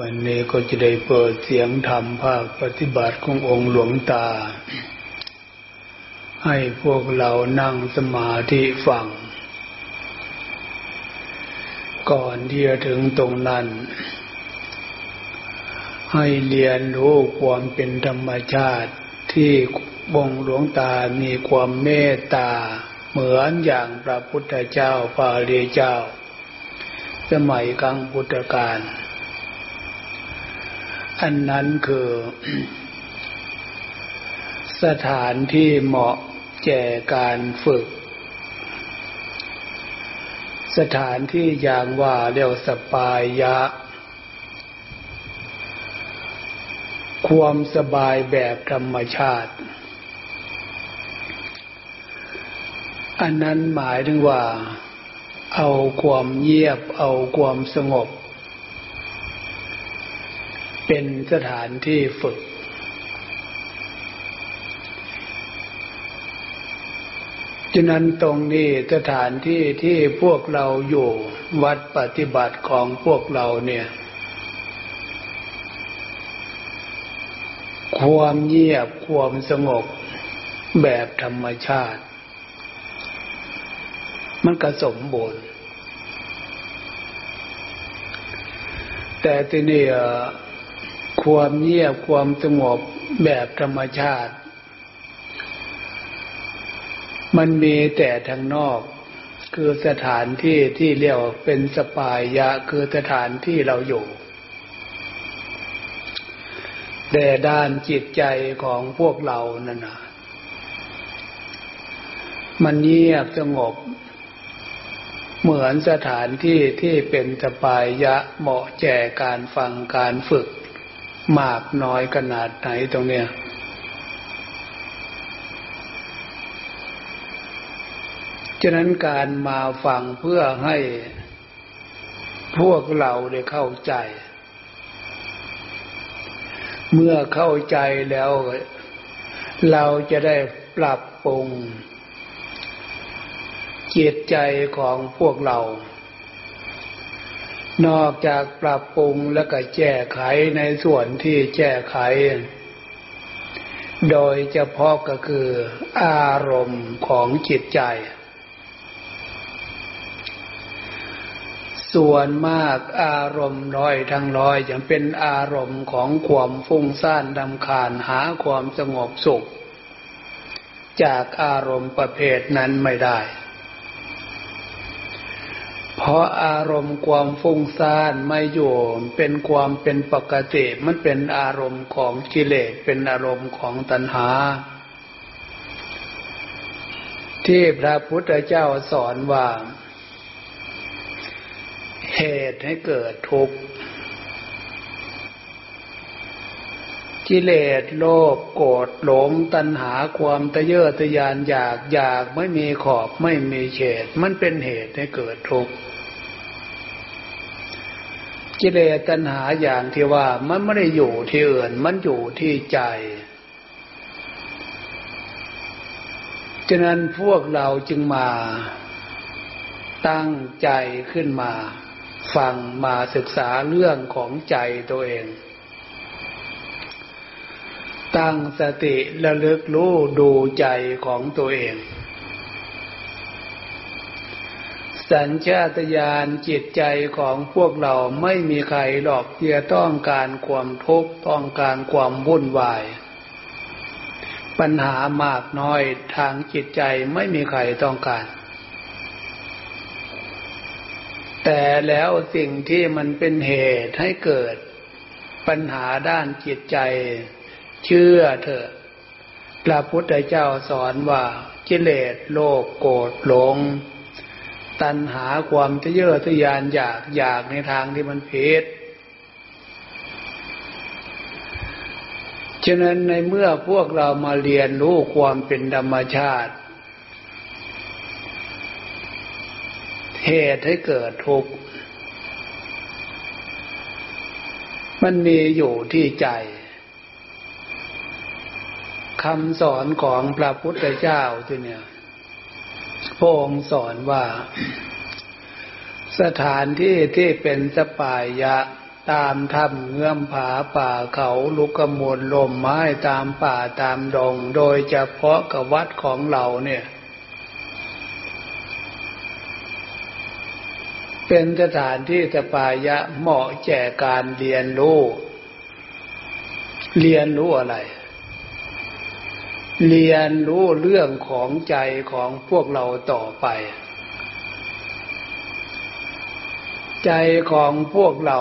วันนี้ก็จะได้เปิดเสียงธรรมภาคปฏิบัติขององค์หลวงตา ให้พวกเรานั่งสมาธิฟัง ก่อนที่จะถึงตรงนั้น ให้เรียนรู้ความเป็นธรรมชาติที่องค์หลวงตามีความเมตตา เหมือนอย่างพระพุทธเจ้าพาเรีเจ้า สมัยกลางพุทธกาล อันนั้นคือสถานที่เหมาะแก่การฝึก สถานที่อย่างว่าเรียกสปายะ ความสบายแบบธรรมชาติ อันนั้นหมายถึงว่า เอาความเงียบเอาความสงบ เป็นสถานที่ฝึก ฉะนั้นตรงนี้สถานที่ที่พวกเราอยู่วัดปฏิบัติของพวกเราเนี่ย ความเงียบความสงบแบบธรรมชาติ มันก็สมบูรณ์แต่ที่นี่ ความเงียบความสงบแบบธรรมชาติ มันมีแต่ทางนอก คือสถานที่ที่เรียกเป็นสปายะคือสถานที่เราอยู่แต่ด้านจิตใจของพวกเรานั่นนะมันเงียบสงบ เหมือนสถานที่ที่เป็นสปายะเหมาะแก่การฟังการฝึก มากน้อยขนาดไหนตรงเนี้ย ฉะนั้นการมาฟังเพื่อให้พวกเราได้เข้าใจ เมื่อเข้าใจแล้ว เราจะได้ปรับปรุงจิตใจของพวกเรา นอกจากปรับปรุงแล้วก็แก้ไขในส่วนที่แก้ไข โดยเฉพาะก็คืออารมณ์ของจิตใจ ส่วนมากอารมณ์ร้อยทั้งร้อยยังเป็นอารมณ์ของความฟุ้งซ่านดำคาญหาความสงบสุข จากอารมณ์ประเภทนั้นไม่ได้ เพราะอารมณ์ความฟุ้งซ่านไม่อยู่เป็นความเป็นปกติมันเป็นอารมณ์ของกิเลสเป็นอารมณ์ของตัณหา ที่พระพุทธเจ้าสอนว่า เหตุให้เกิดทุกข์กิเลสโลภโกรธหลงตัณหาความตะเยอทะยานอยากอยากไม่มีขอบไม่มีเฉดมันเป็นเหตุให้เกิดทุกข์ กิเลสตัณหาอย่างที่ว่ามันไม่ได้อยู่ที่อื่น มันอยู่ที่ใจ ฉะนั้นพวกเราจึงมา ตั้งใจขึ้นมา ฟังมาศึกษาเรื่องของใจตัวเอง ตั้งสติระลึกรู้ดูใจของตัวเอง สัญชาตญาณจิตใจของพวกเราไม่มีใครหรอกที่จะต้องการความทุกข์ต้องการความวุ่นวาย ปัญหามากน้อยทางจิตใจไม่มีใครต้องการ แต่แล้วสิ่งที่มันเป็นเหตุให้เกิด ปัญหาด้านจิตใจ เชื่อเถอะพระพุทธเจ้าสอนว่ากิเลสโลภโกรธหลง ตัณหาความทะเยอทะยานอยากอยากในทางที่มันผิดฉะนั้นในเมื่อพวกเรามาเรียนรู้ความเป็นธรรมชาติ เหตุให้เกิดทุกข์ มันมีอยู่ที่ใจคำสอนของพระพุทธเจ้าที่เนี่ย พระองค์สอนว่า สถานที่ที่เป็นสปายะตามถ้ำเงื่อมผาป่าเขาลุกกมลลมไม้ตามป่าตามดง โดยเฉพาะกับวัดของเราเนี่ย เป็นสถานที่สปายะเหมาะแก่การเรียนรู้ เรียนรู้อะไร เรียนรู้เรื่องของใจของพวกเราต่อไป ใจของพวกเรา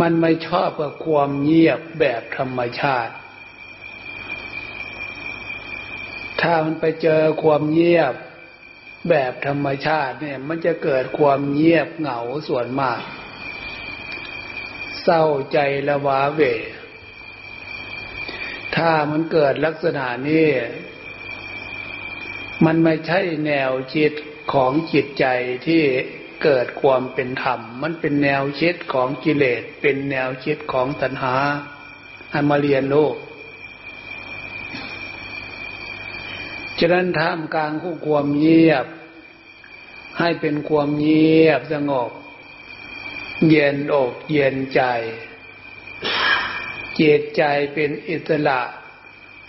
มันไม่ชอบกับความเงียบแบบธรรมชาติ ถ้ามันไปเจอความเงียบแบบธรรมชาติเนี่ย มันจะเกิดความเงียบเหงาส่วนมาก เศร้าใจละวาเว ถ้ามันเกิดลักษณะนี้ มันไม่ใช่แนวจิตของจิตใจที่เกิดความเป็นธรรม มันเป็นแนวคิดของกิเลส เป็นแนวคิดของตัณหาให้มาเรียนรู้ฉะนั้นท่ามกลางคู่ความเงียบ ให้เป็นความเงียบสงบ เย็นอกเย็นใจ เจตใจเป็นอิสระ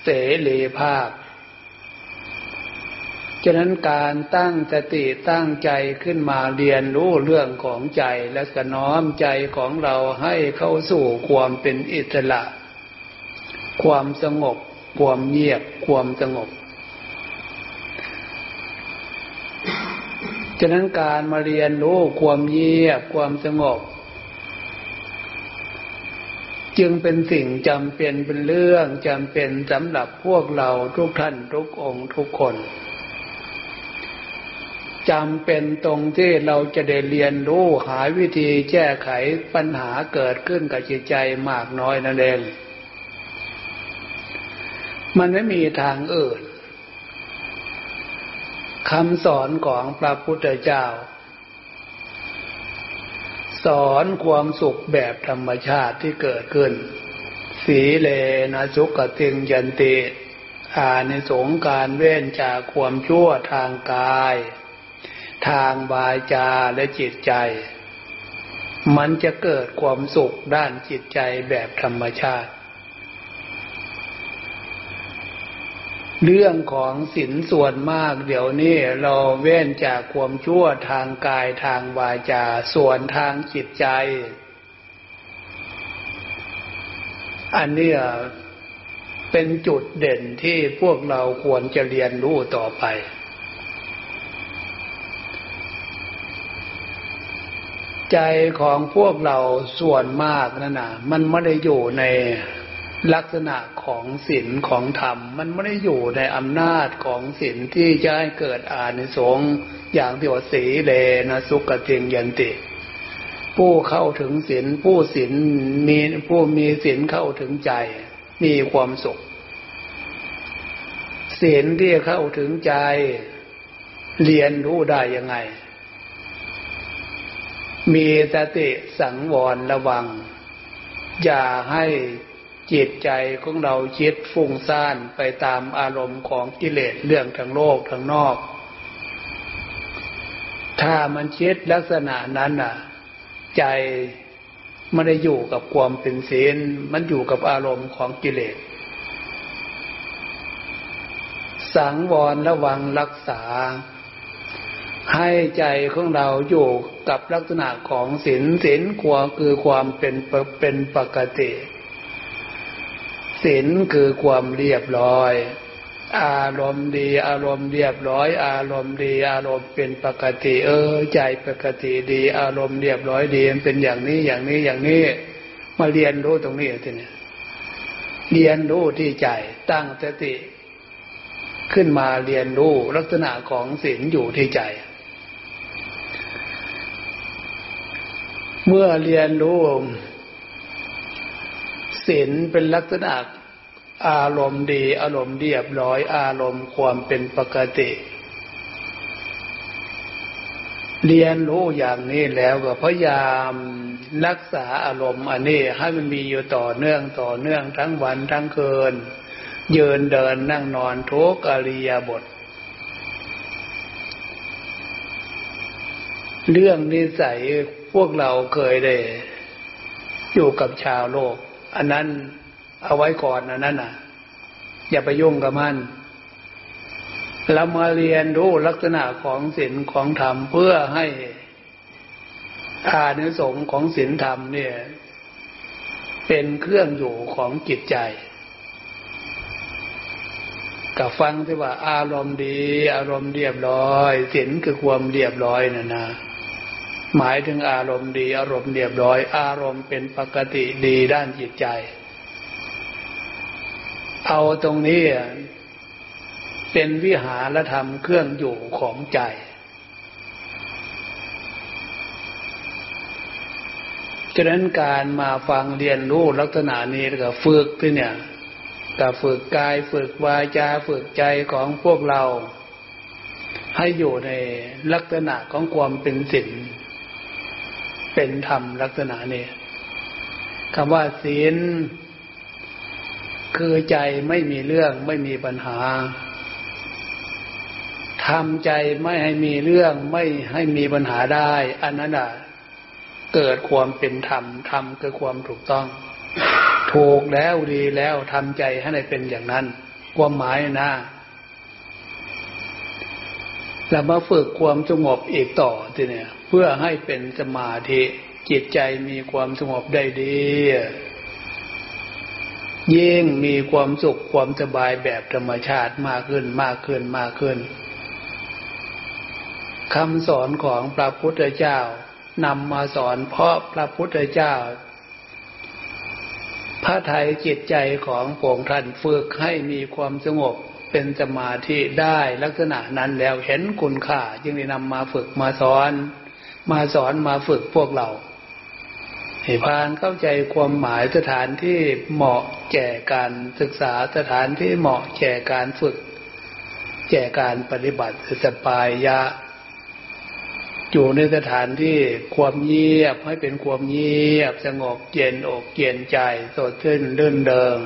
เสรีภาพ ฉะนั้นการตั้งสติตั้งใจขึ้นมาเรียนรู้เรื่องของใจและก็น้อมใจของเราให้เข้าสู่ความเป็นอิสระ ความสงบ ความเงียบ ความสงบฉะนั้นการมาเรียนรู้ความเงียบความสงบ จึงเป็นสิ่งจำเป็นเป็นเรื่องจำเป็นสำหรับพวกเราทุกท่านทุกองค์ทุกคนจำเป็นตรงที่เราจะได้เรียนรู้หาวิธีแก้ไขปัญหาเกิดขึ้นกับจิตใจมากน้อยนั่นเอง มันไม่มีทางอื่นคำสอนของพระพุทธเจ้า สอนความสุขแบบธรรมชาติที่เกิดขึ้น สีเลนะสุกติงยันติอาในสงการเว้นจากความชั่วทางกาย ทางวาจาและจิตใจ มันจะเกิดความสุขด้านจิตใจแบบธรรมชาติ เรื่องของศีลส่วนมากเดี๋ยวนี้เราเว้นจากความชั่วทางกายทางวาจาส่วนทางจิตใจ อันนี้เป็นจุดเด่นที่พวกเราควรจะเรียนรู้ต่อไป ใจของพวกเราส่วนมากนั่นนะมันไม่ได้อยู่ใน ลักษณะของศีลของธรรม มันไม่ได้อยู่ในอำนาจของศีลที่จะให้เกิดอานิสงส์อย่างที่ว่าสีเลนะสุกเทียงยันติ ผู้เข้าถึงศีลผู้ศีลมีผู้มีศีลเข้าถึงใจ มีความสุขศีลที่เข้าถึงใจ เรียนรู้ได้ยังไง มีสติสังวรระวัง อย่าให้ จิตใจของเราคิดฟุ้งซ่านไปตามอารมณ์ของกิเลสเรื่องทางโลกทางนอก ถ้ามันคิดลักษณะนั้นอะ ใจไม่ได้อยู่กับความเป็นศีลมันอยู่กับอารมณ์ของกิเลส สังวรระวังรักษา ให้ใจของเราอยู่กับลักษณะของศีลศีลขวาคือความเป็นเป็นปกติ ศีลคือความเรียบร้อย อารมณ์ดี อารมณ์เรียบร้อย อารมณ์ดี อารมณ์เป็นปกติ เออ ใจปกติดี อารมณ์เรียบร้อยดีมันเป็นอย่างนี้อย่างนี้อย่างนี้ มาเรียนรู้ตรงนี้ทีนี้เรียนรู้ที่ใจตั้งสติ ขึ้นมาเรียนรู้ลักษณะของศีลอยู่ที่ใจ เมื่อเรียนรู้ ศีลเป็นลักษณะอารมณ์ดี อารมณ์เรียบร้อย อารมณ์ความเป็นปกติ เรียนรู้อย่างนี้แล้วก็พยายามรักษาอารมณ์อันนี้ให้มันมีอยู่ต่อเนื่องต่อเนื่องทั้งวันทั้งคืน ยืนเดินนั่งนอนทุกอริยบท เรื่องนิสัยพวกเราเคยได้ อยู่กับชาวโลก อันนั้นเอาไว้ก่อนอันนั้นน่ะ อย่าไปยุ่งกับมันเรามาเรียนรู้ลักษณะของศีลของธรรมเพื่อให้อานิสงส์ของศีลธรรมเนี่ย เป็นเครื่องอยู่ของจิตใจกับฟังที่ว่า อารมณ์ดี อารมณ์เรียบร้อยศีลคือความเรียบร้อยนะนะ หมายถึงอารมณ์ดี อารมณ์เรียบร้อย อารมณ์เป็นปกติดีด้านจิตใจ เอาตรงนี้เป็นวิหารธรรมเครื่องอยู่ของใจฉะนั้นการมาฟังเรียนรู้ลักษณะนี้แล้วก็ฝึกที่เนี่ยกับฝึกกายฝึกวาจาฝึกใจของพวกเรา ให้อยู่ในลักษณะของความเป็นศีล เป็นธรรมลักษณะนี้คำว่าศีล คือใจไม่มีเรื่องไม่มีปัญหาทำใจไม่ให้มีเรื่องไม่ให้มีปัญหาได้ อันนั้นอะเกิดความเป็นธรรมธรรมคือความถูกต้อง ถูกแล้วดีแล้วทำใจให้ในเป็นอย่างนั้น ความหมายนะแล้วมาฝึกความสงบอีกต่อทีเนี่ย เพื่อให้เป็นสมาธิจิตใจมีความสงบได้ดียิ่งมีความสุขความสบายแบบธรรมชาติมากขึ้นมากขึ้นมากขึ้นคำสอนของพระพุทธเจ้านำมาสอนเพราะพระพุทธเจ้า พระไทยจิตใจของพงท่านฝึกให้มีความสงบเป็นสมาธิได้ลักษณะนั้นแล้วเห็นคุณค่าจึงได้นำมาฝึกมาสอน มาสอนมาฝึกพวกเราให้พานเข้าใจความหมายสถานที่เหมาะแก่การศึกษาสถานที่เหมาะแก่การฝึก แก่การปฏิบัติสปายะอยู่ในสถานที่ความเงียบให้เป็นความเงียบสงบเย็นอกเย็นใจสดชื่นเลื่นเดิง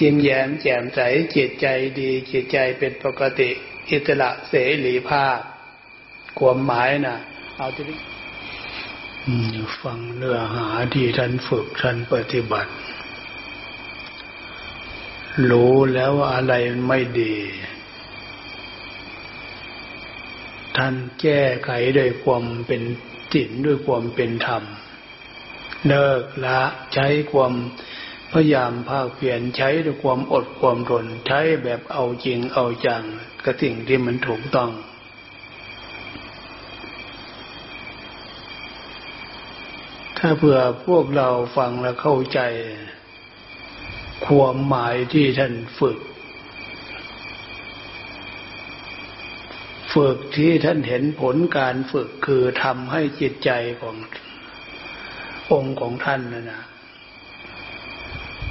ยิ้มแย้มแจ่มใสจิตใจดีจิตใจเป็นปกติ อิสระเสรีภาพ ความหมายนะเอาทีนี้ ฟังเนื้อหาที่ท่านฝึกท่านปฏิบัติ รู้แล้วว่าอะไรไม่ดี ท่านแก้ไขด้วยความเป็นจิตด้วยความเป็นธรรม เลิกละใช้ความพยายามภาคเพียรใช้ด้วยความอดความทนใช้แบบเอาจริงเอาจังกับสิ่งที่มันถูกต้อง ถ้าเผื่อพวกเราฟังและเข้าใจ ความหมายที่ท่านฝึก ฝึกที่ท่านเห็นผลการฝึกคือทำให้จิตใจขององค์ของท่านนะนะ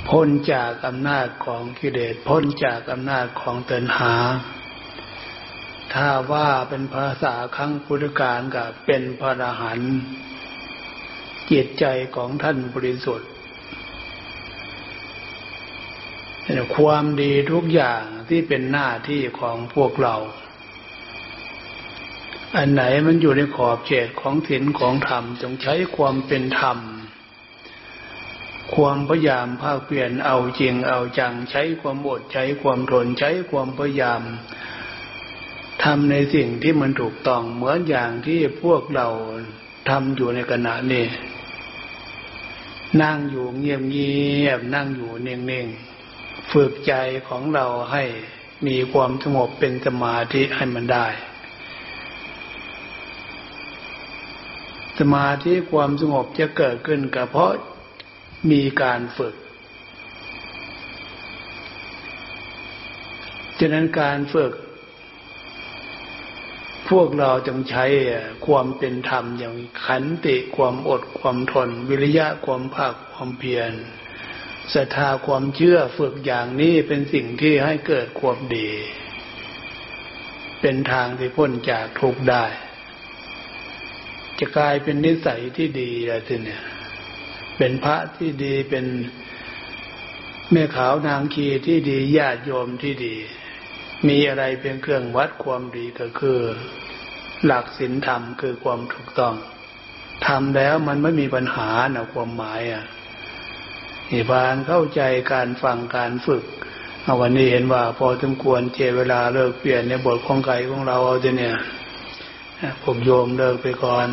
พ้นจากอำนาจของกิเลสพ้นจากอำนาจของเตินหา ถ้าว่าเป็นภาษาครั้งพุทธกาลกับเป็นพระอรหันต์ จิตใจของท่านบริสุทธิ์ความดีทุกอย่างที่เป็นหน้าที่ของพวกเรา อันไหนมันอยู่ในขอบเขตของศีลของธรรมจงใช้ความเป็นธรรม ความพยายามภาคเปลี่ยนเอาจริงเอาจังใช้ความอดใช้ความทนใช้ความพยายามทำในสิ่งที่มันถูกต้องเหมือนอย่างที่พวกเราทำอยู่ในขณะนี้ นั่งอยู่เงียบๆนั่งอยู่เน่งๆฝึกใจของเราให้มีความสงบเป็นสมาธิให้มันได้ สมาธิความสงบจะเกิดขึ้นก็เพราะมีการฝึกฉะนั้นการฝึก พวกเราจงใช้ความเป็นธรรมอย่างขันติความอดความทน วิริยะความภาคความเพียรศรัทธาความเชื่อฝึกอย่างนี้เป็นสิ่งที่ให้เกิดความดี เป็นทางที่พ้นจากทุกข์ได้ จะกลายเป็นนิสัยที่ดีอะไรทีเนี่ย เป็นพระที่ดีเป็นแม่ขาวนางคีที่ดีญาติโยมที่ดี มีอะไรเป็นเครื่องวัดความดีก็คือ หลักศีลธรรมคือความถูกต้องทำแล้วมันไม่มีปัญหานะความหมายอะอิบานเข้าใจการฟังการฝึกเอาวันนี้เห็นว่า พอสมควรเจเวลาเลิกเปลี่ยนในบทของไก่ของเราเอาเนี่ยผมโยมเลิกไปก่อน